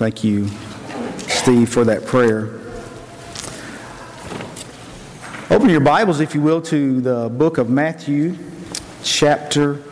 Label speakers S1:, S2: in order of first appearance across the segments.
S1: Thank you, Steve, for that prayer. Open your Bibles, if you will, to the book of Matthew, chapter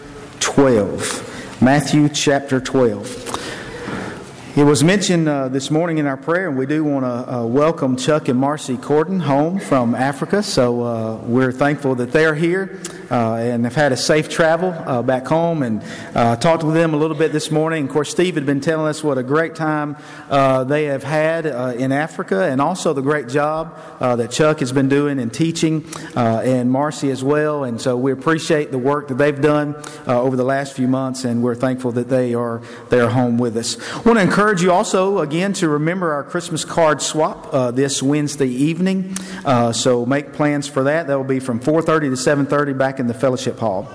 S1: 12. Matthew, chapter 12. It was mentioned uh, this morning in our prayer, and we do want to uh, welcome Chuck and Marcy Corden home from Africa. So uh, we're thankful that they are here uh, and have had a safe travel uh, back home. And uh, talked with them a little bit this morning. Of course, Steve had been telling us what a great time they have had in Africa, and also the great job that Chuck has been doing in teaching, and Marcy as well. And so we appreciate the work that they've done over the last few months, and we're thankful that they are they are home with us. I want to encourage you also, again, to remember our Christmas card swap uh, this Wednesday evening. Uh, so make plans for that. That will be from 4.30 to 7.30 back in the fellowship hall.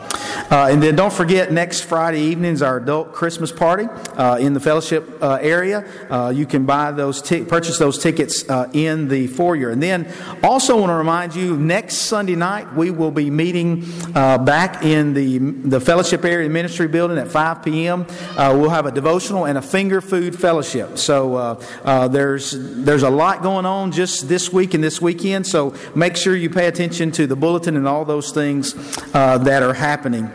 S1: Uh, and then don't forget, next Friday evening is our adult Christmas party uh, in the fellowship uh, area. Uh, you can buy those t- purchase those tickets in the foyer. And then also want to remind you, next Sunday night we will be meeting back in the, the fellowship area ministry building at 5 p.m. we'll have a devotional and a finger food fellowship. So uh, uh, there's there's a lot going on just this week and this weekend. So make sure you pay attention to the bulletin and all those things uh, that are happening.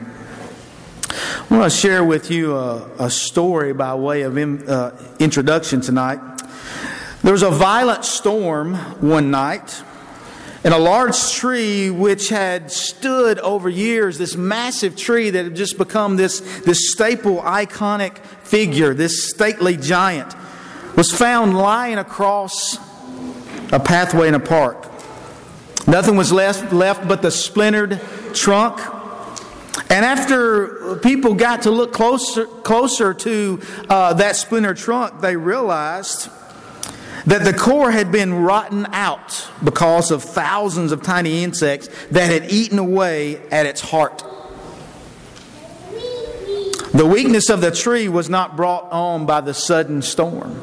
S1: I want to share with you a, a story by way of in, uh, introduction tonight. There was a violent storm one night. And a large tree which had stood over years, this massive tree that had just become this, this staple, iconic figure, this stately giant, was found lying across a pathway in a park. Nothing was left, left but the splintered trunk. And after people got to look closer, closer to uh, that splintered trunk, they realized that the core had been rotten out because of thousands of tiny insects that had eaten away at its heart. The weakness of the tree was not brought on by the sudden storm.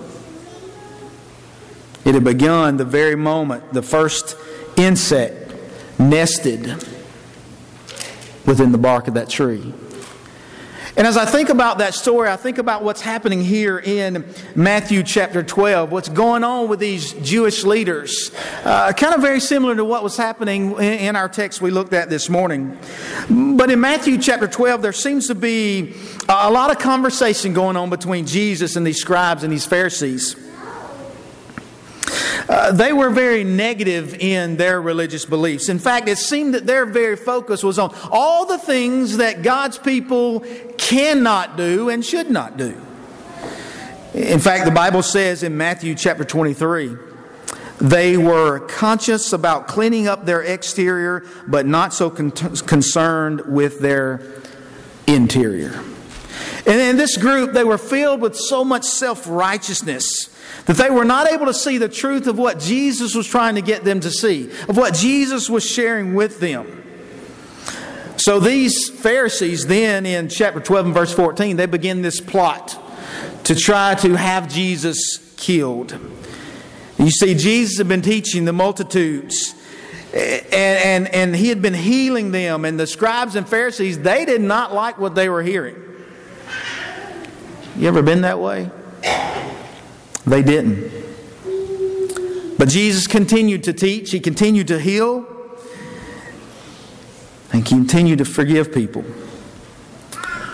S1: It had begun the very moment the first insect nested within the bark of that tree. And as I think about that story, I think about what's happening here in Matthew chapter 12, what's going on with these Jewish leaders. Uh, kind of very similar to what was happening in our text we looked at this morning. But in Matthew chapter 12, there seems to be a lot of conversation going on between Jesus and these scribes and these Pharisees. They were very negative in their religious beliefs. In fact, it seemed that their very focus was on all the things that God's people cannot do and should not do. In fact, the Bible says in Matthew chapter 23, they were conscious about cleaning up their exterior, but not so con- concerned with their interior. And in this group, they were filled with so much self righteousness that they were not able to see the truth of what Jesus was trying to get them to see, of what Jesus was sharing with them. So these Pharisees, then in chapter 12 and verse 14, they begin this plot to try to have Jesus killed. You see, Jesus had been teaching the multitudes. And, and, and he had been healing them, and the scribes and Pharisees, they did not like what they were hearing. You ever been that way? They didn't. But Jesus continued to teach, he continued to heal, and continued to forgive people.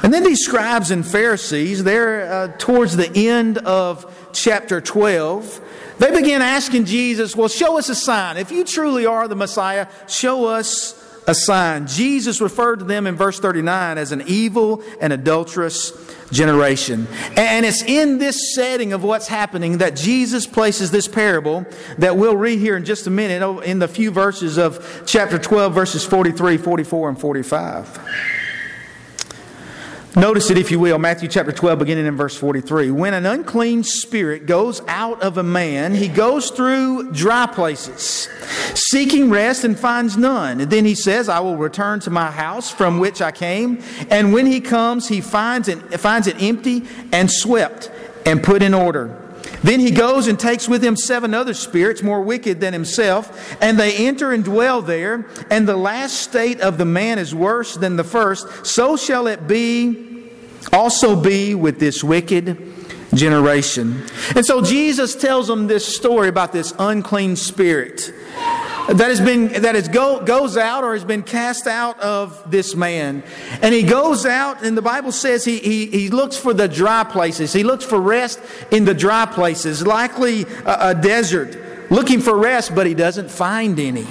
S1: And then these scribes and Pharisees, they're uh, towards the end of chapter 12, they began asking Jesus, Well, show us a sign. If you truly are the Messiah, show us a sign. Jesus referred to them in verse 39 as an evil and adulterous generation. And it's in this setting of what's happening that Jesus places this parable that we'll read here in just a minute oh, in the few verses of chapter 12, verses 43, 44, and 45. Notice it, if you will, Matthew chapter 12, beginning in verse 43. When an unclean spirit goes out of a man, he goes through dry places, seeking rest and finds none. And then he says, I will return to my house from which I came. And when he comes, he finds it, finds it empty and swept and put in order. Then he goes and takes with him seven other spirits more wicked than himself, and they enter and dwell there. And the last state of the man is worse than the first. So shall it be, also be with this wicked generation. And so Jesus tells them this story about this unclean spirit that has been that is go, goes out or has been cast out of this man. And he goes out and the bible says he, he, he looks for the dry places. He looks for rest in the dry places likely a, a desert looking for rest but he doesn't find any.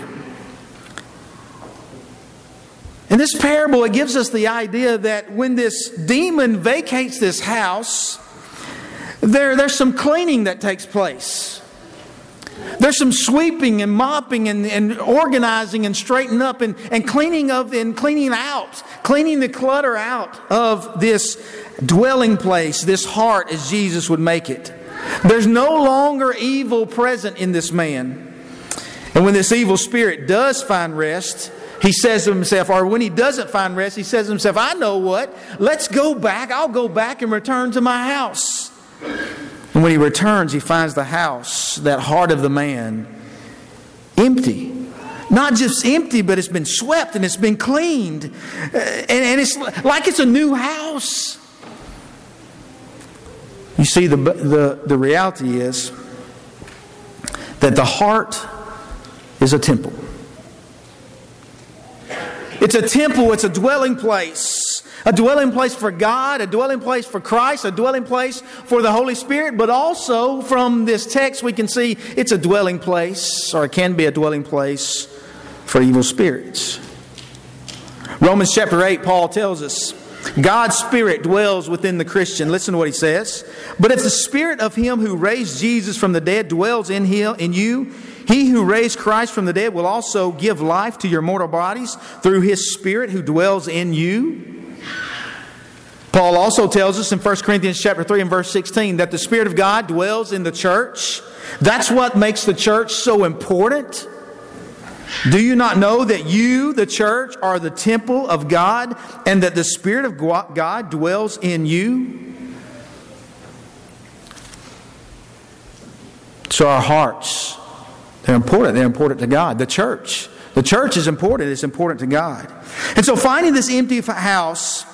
S1: In this parable it gives us the idea that when this demon vacates this house there, there's some cleaning that takes place there's some sweeping and mopping and, and organizing and straightening up and, and cleaning of and cleaning out, cleaning the clutter out of this dwelling place, this heart as Jesus would make it. There's no longer evil present in this man. And when this evil spirit does find rest, he says to himself, or when he doesn't find rest, he says to himself, I know what, let's go back. I'll go back and return to my house. And when he returns, he finds the house, that heart of the man, empty. Not just empty, but it's been swept and it's been cleaned. Uh, and, and it's like it's a new house. You see, the, the, the reality is that the heart is a temple. It's a temple, it's a dwelling place. A dwelling place for God, a dwelling place for Christ, a dwelling place for the Holy Spirit, but also from this text we can see it's a dwelling place, or it can be a dwelling place for evil spirits. Romans chapter 8, Paul tells us God's Spirit dwells within the Christian. Listen to what he says. But if the Spirit of Him who raised Jesus from the dead dwells in, him, in you, he who raised Christ from the dead will also give life to your mortal bodies through His Spirit who dwells in you. Paul also tells us in 1 Corinthians chapter 3 and verse 16 that the Spirit of God dwells in the church. That's what makes the church so important. Do you not know that you, the church, are the temple of God and that the Spirit of God dwells in you? So our hearts, they're important. They're important to God. The church. The church is important. It's important to God. And so finding this empty house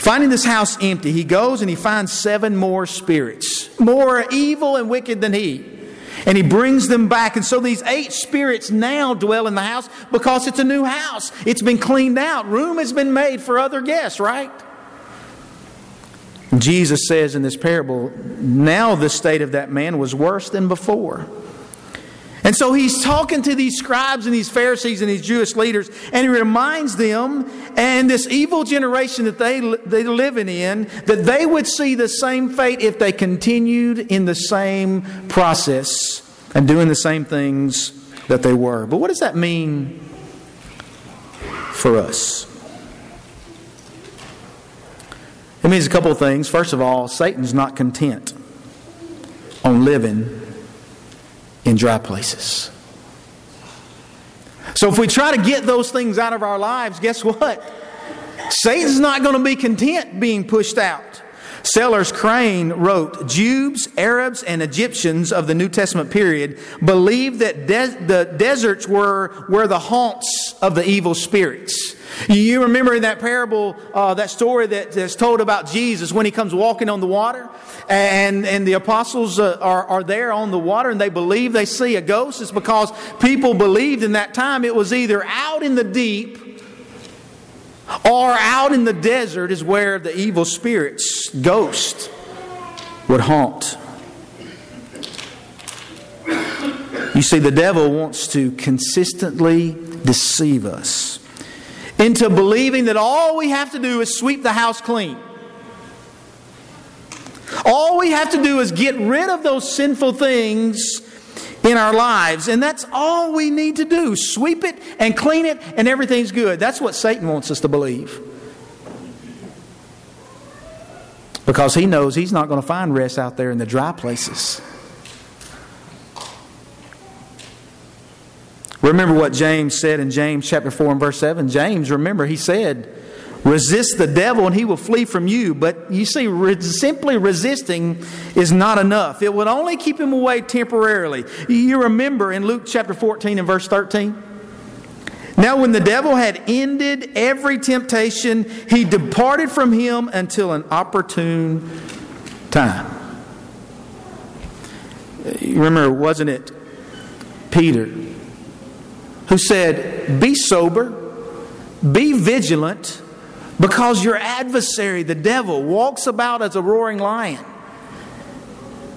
S1: Finding this house empty, he goes and he finds seven more spirits, more evil and wicked than he. And he brings them back. And so these eight spirits now dwell in the house because it's a new house. It's been cleaned out. Room has been made for other guests, right? Jesus says in this parable, now the state of that man was worse than before. And so he's talking to these scribes and these Pharisees and these Jewish leaders, and he reminds them and this evil generation that they, they're living in that they would see the same fate if they continued in the same process and doing the same things that they were. But what does that mean for us? It means a couple of things. First of all, Satan's not content on living in dry places. So if we try to get those things out of our lives, guess what? Satan's not going to be content being pushed out. Sellers Crane wrote Jews, Arabs, and Egyptians of the New Testament period believed that the deserts were, were the haunts of the evil spirits. You remember in that parable, uh, that story that, that's told about Jesus when he comes walking on the water, and, and the apostles uh, are, are there on the water and they believe they see a ghost. It's because people believed in that time it was either out in the deep or out in the desert is where the evil spirits, ghosts, would haunt. You see, the devil wants to consistently deceive us into believing that all we have to do is sweep the house clean. All we have to do is get rid of those sinful things in our lives, and that's all we need to do. Sweep it and clean it, and everything's good. That's what Satan wants us to believe. Because he knows he's not going to find rest out there in the dry places. Remember what James said in James chapter 4 and verse 7? James, remember, he said, Resist the devil and he will flee from you. But you see, re- simply resisting is not enough. It would only keep him away temporarily. You remember in Luke chapter 14 and verse 13? Now, when the devil had ended every temptation, he departed from him until an opportune time. remember, wasn't it Peter who said, Be sober, be vigilant, because your adversary, the devil, walks about as a roaring lion.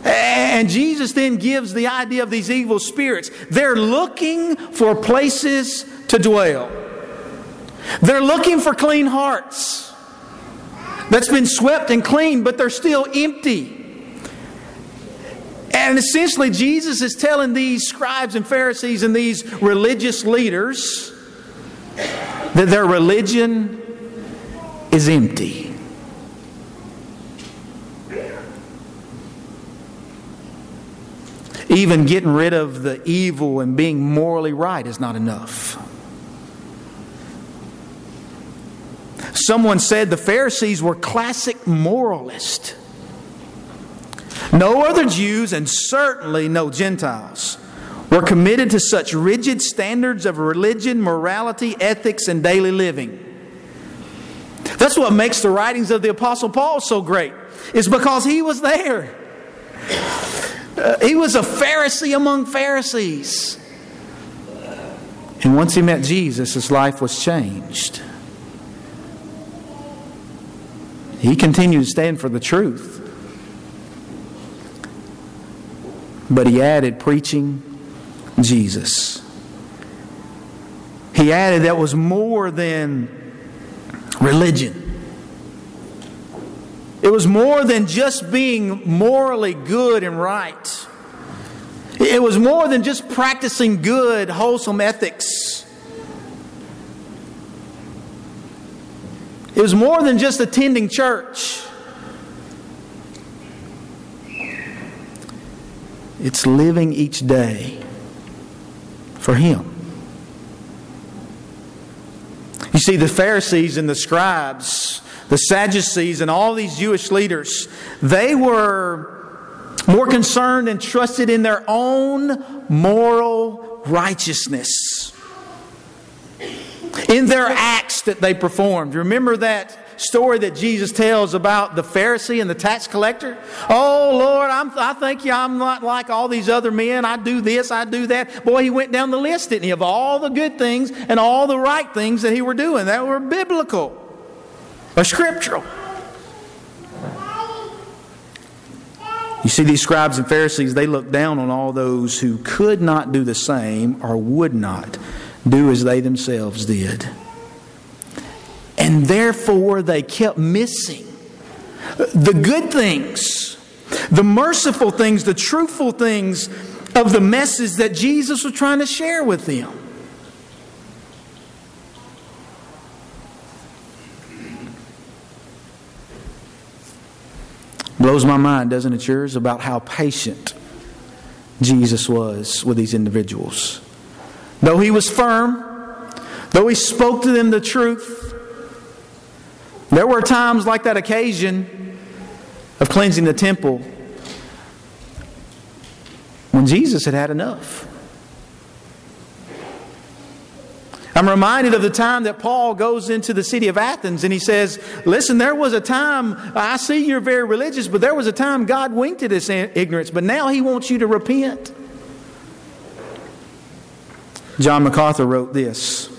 S1: And Jesus then gives the idea of these evil spirits. They're looking for places to dwell. They're looking for clean hearts that's been swept and cleaned, but they're still empty. And essentially, Jesus is telling these scribes and Pharisees and these religious leaders that their religion is empty. Even getting rid of the evil and being morally right is not enough. Someone said the Pharisees were classic moralists. No other Jews, and certainly no Gentiles, were committed to such rigid standards of religion, morality, ethics, and daily living. That's what makes the writings of the Apostle Paul so great, is because he was there. Uh, he was a Pharisee among Pharisees. And once he met Jesus, his life was changed. He continued to stand for the truth. But he added preaching Jesus. He added that was more than religion. It was more than just being morally good and right. It was more than just practicing good, wholesome ethics. It was more than just attending church. It's living each day for Him. You see, the Pharisees and the scribes, the Sadducees, and all these Jewish leaders, they were more concerned and trusted in their own moral righteousness, in their acts that they performed. Remember that story that Jesus tells about the Pharisee and the tax collector? Oh, Lord, I'm, I think I'm not like all these other men. I do this, I do that. Boy, he went down the list, didn't he, of all the good things and all the right things that he were doing that were biblical or scriptural. You see, these scribes and Pharisees, they looked down on all those who could not do the same or would not do as they themselves did. And therefore, they kept missing the good things, the merciful things, the truthful things of the message that Jesus was trying to share with them. Blows my mind, doesn't it yours, about how patient Jesus was with these individuals. Though he was firm, though he spoke to them the truth, there were times like that occasion of cleansing the temple when Jesus had had enough. I'm reminded of the time that Paul goes into the city of Athens and he says, Listen, there was a time, I see you're very religious, but there was a time God winked at this ignorance, but now he wants you to repent. John MacArthur wrote this.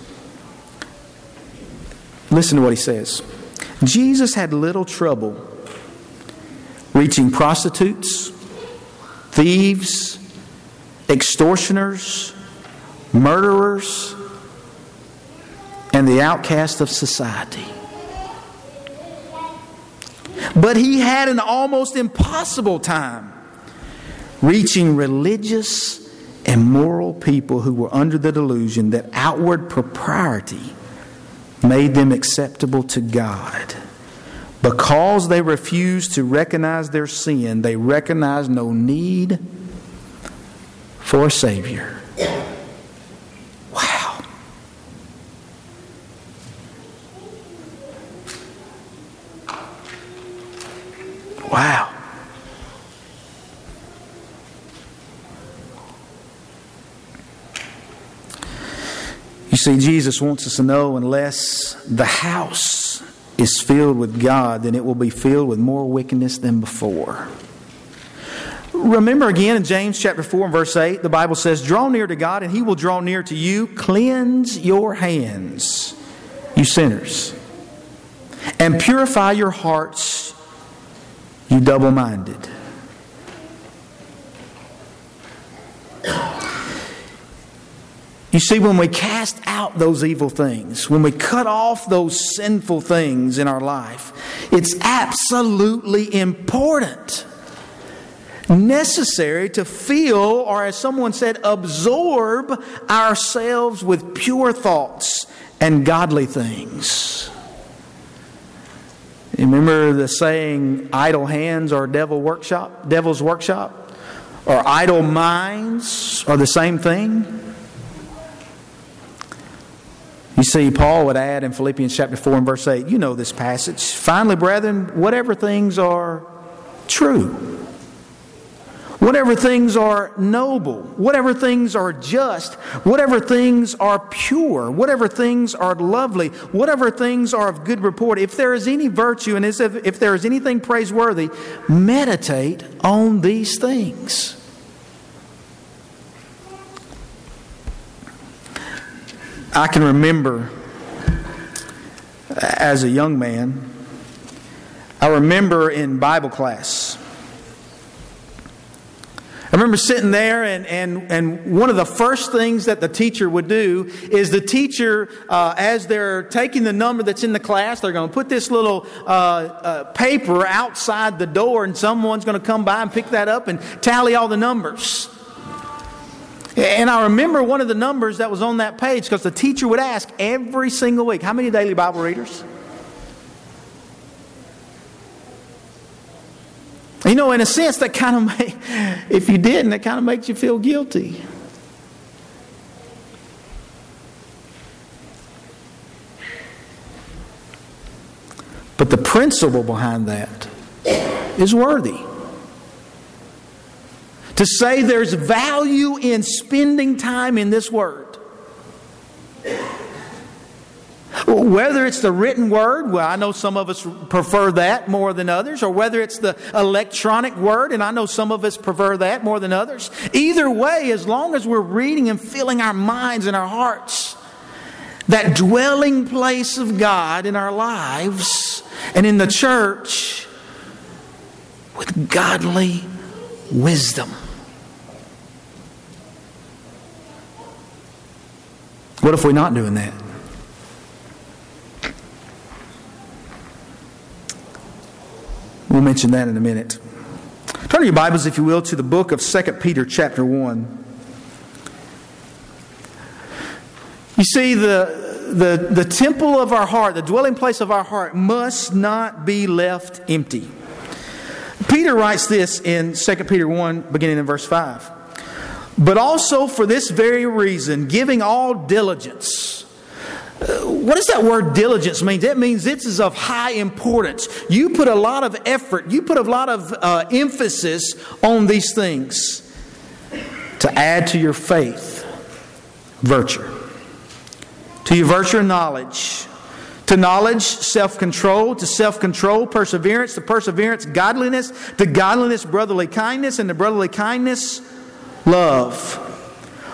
S1: Listen to what he says. Jesus had little trouble reaching prostitutes, thieves, extortioners, murderers, and the outcast of society. But he had an almost impossible time reaching religious and moral people who were under the delusion that outward propriety made them acceptable to God. Because they refused to recognize their sin, they recognized no need for a Savior. Wow. Wow. You see, Jesus wants us to know unless the house is filled with God, then it will be filled with more wickedness than before. Remember again in James chapter 4 and verse 8, the Bible says, Draw near to God, and he will draw near to you. Cleanse your hands, you sinners, and purify your hearts, you double minded. You see, when we cast out those evil things, when we cut off those sinful things in our life, it's absolutely important, necessary to feel, or as someone said, absorb ourselves with pure thoughts and godly things. Remember the saying, idle hands are devil workshop, devil's workshop? Or idle minds are the same thing? You see, Paul would add in Philippians chapter 4 and verse 8, you know this passage. Finally, brethren, whatever things are true, whatever things are noble, whatever things are just, whatever things are pure, whatever things are lovely, whatever things are of good report, if there is any virtue and if there is anything praiseworthy, meditate on these things. I can remember as a young man, I remember in Bible class. I remember sitting there, and, and, and one of the first things that the teacher would do is the teacher, uh, as they're taking the number that's in the class, they're going to put this little uh, uh, paper outside the door, and someone's going to come by and pick that up and tally all the numbers. And I remember one of the numbers that was on that page because the teacher would ask every single week, How many daily Bible readers? You know, in a sense, that kind of, make, if you didn't, that kind of makes you feel guilty. But the principle behind that is worthy. To say there's value in spending time in this Word. Whether it's the written word, well, I know some of us prefer that more than others, or whether it's the electronic word, and I know some of us prefer that more than others. Either way, as long as we're reading and filling our minds and our hearts, that dwelling place of God in our lives and in the church with godly wisdom. What if we're not doing that? We'll mention that in a minute. Turn your Bibles, if you will, to the book of 2 Peter, chapter 1. You see, the, the, the temple of our heart, the dwelling place of our heart, must not be left empty. Peter writes this in 2 Peter 1, beginning in verse 5. But also for this very reason, giving all diligence. What does that word diligence mean? That means this is of high importance. You put a lot of effort, you put a lot of uh, emphasis on these things to add to your faith virtue. To your virtue and knowledge. To knowledge, self control. To self control, perseverance. To perseverance, godliness. To godliness, brotherly kindness. And to brotherly kindness, love.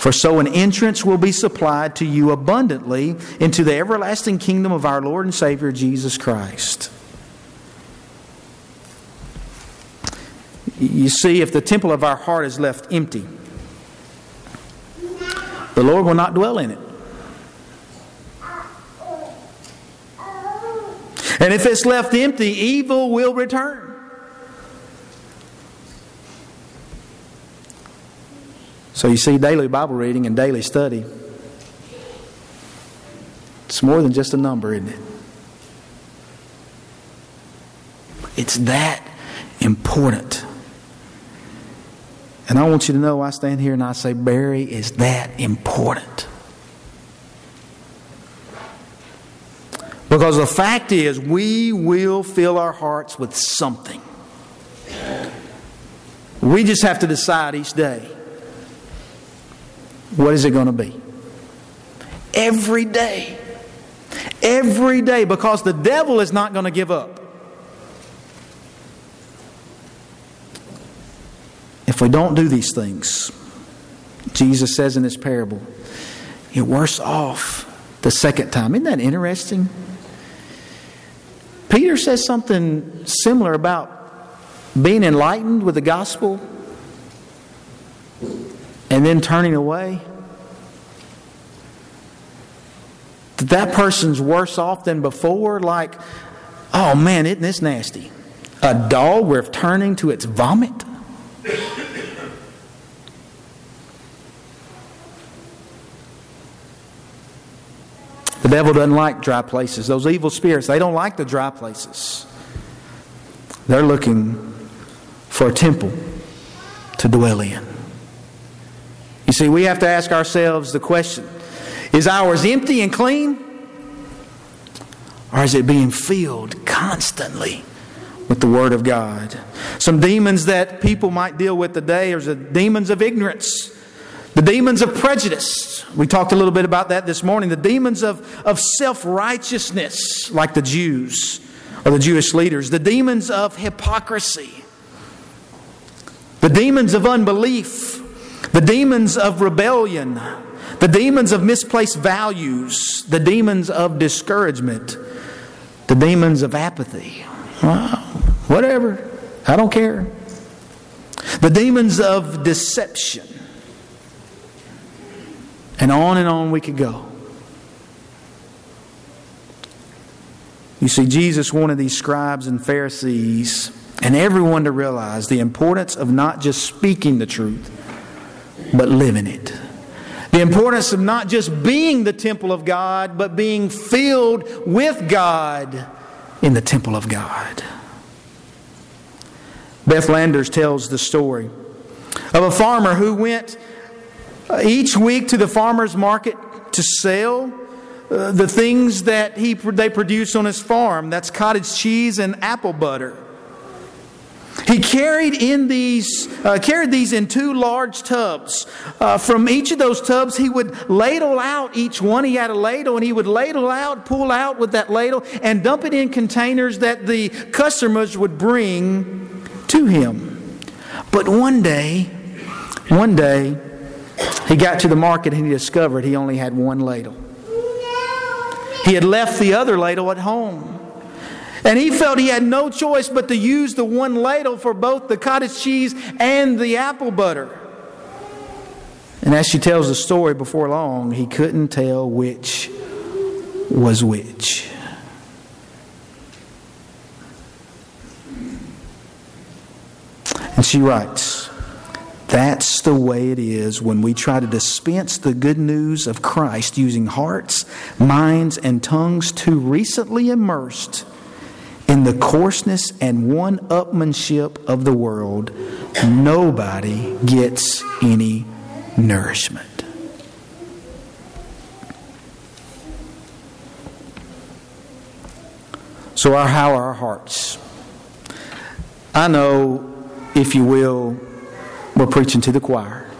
S1: For so an entrance will be supplied to you abundantly into the everlasting kingdom of our Lord and Savior Jesus Christ. You see, if the temple of our heart is left empty, the Lord will not dwell in it. And if it's left empty, evil will return. So you see, daily Bible reading and daily study, it's more than just a number, isn't it? It's that important. And I want you to know I stand here and I say, Barry, is that important? Because the fact is, we will fill our hearts with something. We just have to decide each day what is it going to be? Every day. Every day, because the devil is not going to give up. If we don't do these things, Jesus says in this parable, you're worse off the second time. Isn't that interesting? Peter says something similar about being enlightened with the gospel and then turning away. That that person's worse off than before. Like, oh man, isn't this nasty? A dog worth turning to its vomit? The devil doesn't like dry places. Those evil spirits, they don't like the dry places. They're looking for a temple to dwell in. You see, we have to ask ourselves the question is ours empty and clean? Or is it being filled constantly with the Word of God? Some demons that people might deal with today are the demons of ignorance, the demons of prejudice. We talked a little bit about that this morning. The demons of, of self righteousness, like the Jews or the Jewish leaders, the demons of hypocrisy, the demons of unbelief, the demons of rebellion, the demons of misplaced values, the demons of discouragement, the demons of apathy. Whatever, I don't care. The demons of deception. And on and on we could go. You see, Jesus wanted these scribes and Pharisees and everyone to realize the importance of not just speaking the truth, but living it. The importance of not just being the temple of God, but being filled with God in the temple of God. Beth Landers tells the story of a farmer who went each week to the farmer's market to sell uh, the things that he, they produce on his farm. That's cottage cheese and apple butter. He carried in these, uh, carried these in two large tubs. Uh, from each of those tubs, he would ladle out each one. He had a ladle, and he would ladle out, pull out with that ladle, and dump it in containers that the customers would bring to him. But one day, one day, he got to the market and he discovered he only had one ladle. He had left the other ladle at home. And he felt he had no choice but to use the one ladle for both the cottage cheese and the apple butter. And as she tells the story before long, he couldn't tell which was which. And she writes, that's the way it is when we try to dispense the good news of Christ using hearts, minds, and tongues too recently immersed in the coarseness and one upmanship of the world. Nobody gets any nourishment. So, our, how are our hearts? I know, if you will, we're preaching to the choir.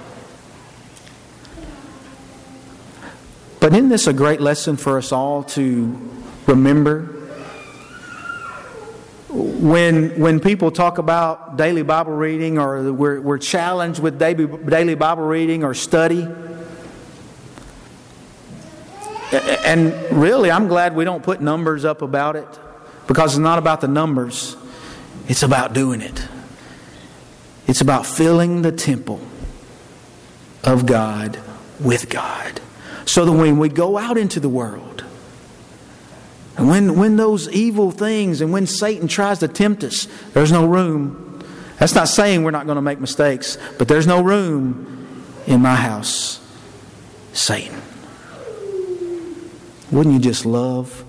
S1: But isn't this a great lesson for us all to remember? When, when people talk about daily Bible reading or we're, we're challenged with daily, daily Bible reading or study, and really, I'm glad we don't put numbers up about it because it's not about the numbers, it's about doing it. It's about filling the temple of God with God. So that when we go out into the world, and when, when those evil things and when Satan tries to tempt us, there's no room. That's not saying we're not going to make mistakes, but there's no room in my house, Satan. Wouldn't you just love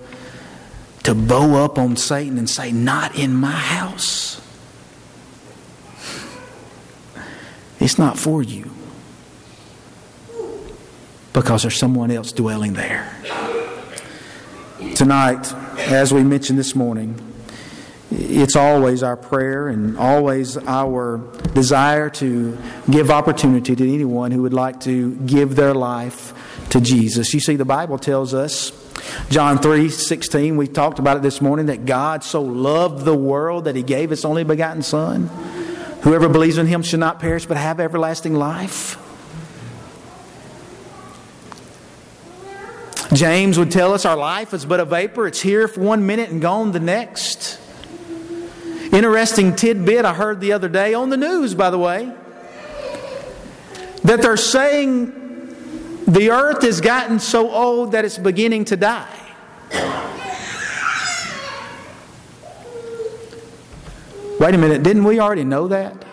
S1: to bow up on Satan and say, Not in my house? it's not for you because there's someone else dwelling there. Tonight, as we mentioned this morning, it's always our prayer and always our desire to give opportunity to anyone who would like to give their life to Jesus. You see, the Bible tells us, John 3 16, we talked about it this morning, that God so loved the world that he gave his only begotten Son. Whoever believes in him shall not perish but have everlasting life. James would tell us our life is but a vapor. It's here for one minute and gone the next. Interesting tidbit I heard the other day on the news, by the way, that they're saying the earth has gotten so old that it's beginning to die. Wait a minute, didn't we already know that?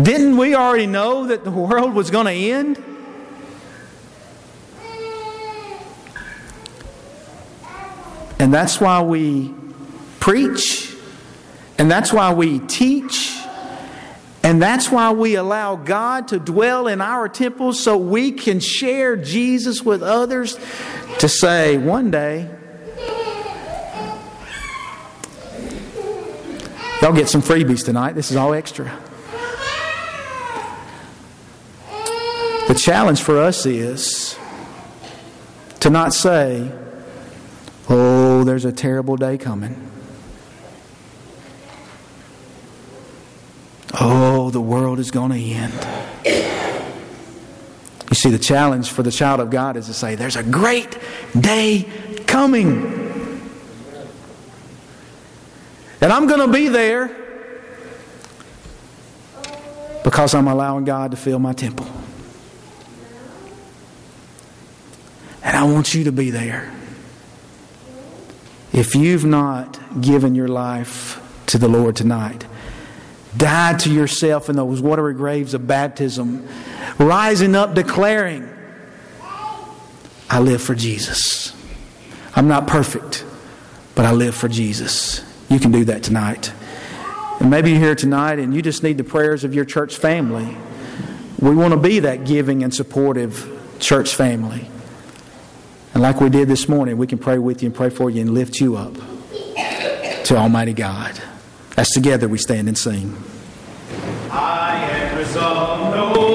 S1: Didn't we already know that the world was going to end? And that's why we preach, and that's why we teach, and that's why we allow God to dwell in our temples so we can share Jesus with others to say, one day, y'all get some freebies tonight. This is all extra. The challenge for us is to not say, oh, Oh, there's a terrible day coming. Oh, the world is going to end. You see, the challenge for the child of God is to say, There's a great day coming. And I'm going to be there because I'm allowing God to fill my temple. And I want you to be there. If you've not given your life to the Lord tonight, die to yourself in those watery graves of baptism, rising up declaring, I live for Jesus. I'm not perfect, but I live for Jesus. You can do that tonight. And maybe you're here tonight and you just need the prayers of your church family. We want to be that giving and supportive church family. And like we did this morning, we can pray with you and pray for you and lift you up to Almighty God. As together we stand and sing.
S2: I am resolved.